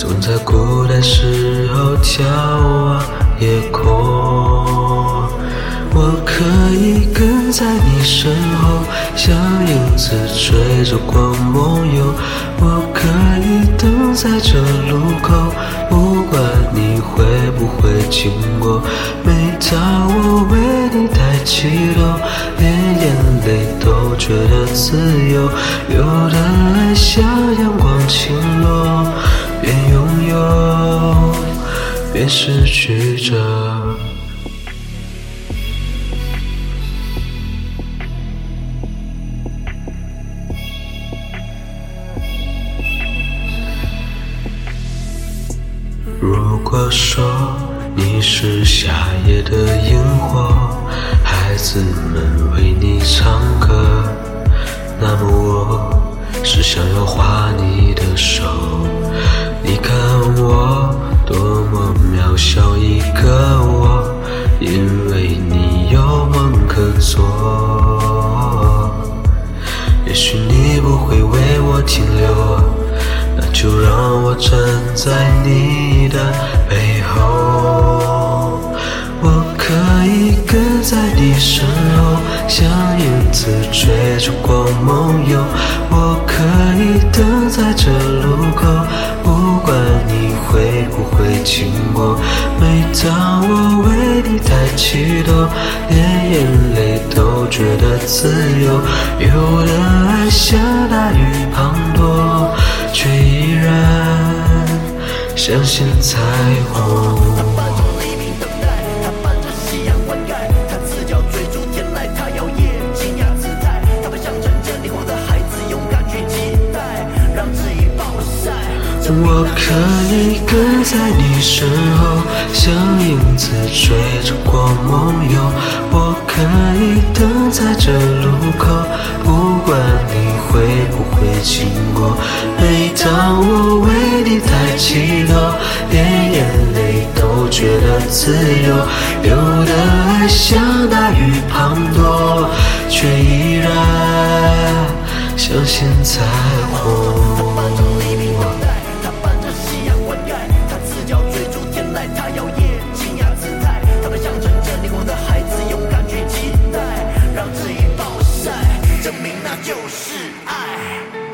总在孤单时候眺望夜空。我可以跟在你身后，像影子追着光梦游。我可以等在这路口，不管你会不会经过。每当我为你抬起头，连眼泪都觉得自由。有的爱像阳光倾失去着。如果说你是夏夜的萤火，孩子们为你唱歌，那么我是想要画你的手。因为你有梦可做。也许你不会为我停留。那就让我站在你的背后，我可以跟在你身后，像影子追着光梦游。我可以等在这路口，不管你会不会经我。每当我为你抬起头，连眼泪都觉得自由。有的爱像大雨滂沱。却依然相信彩虹。我可以跟在你身后，像影子追着光梦游。我可以等在这路口，不管你会不会经过。每当我为你抬起头，连眼泪都觉得自由。有的爱像大雨滂沱，却依然相信彩虹。就是爱。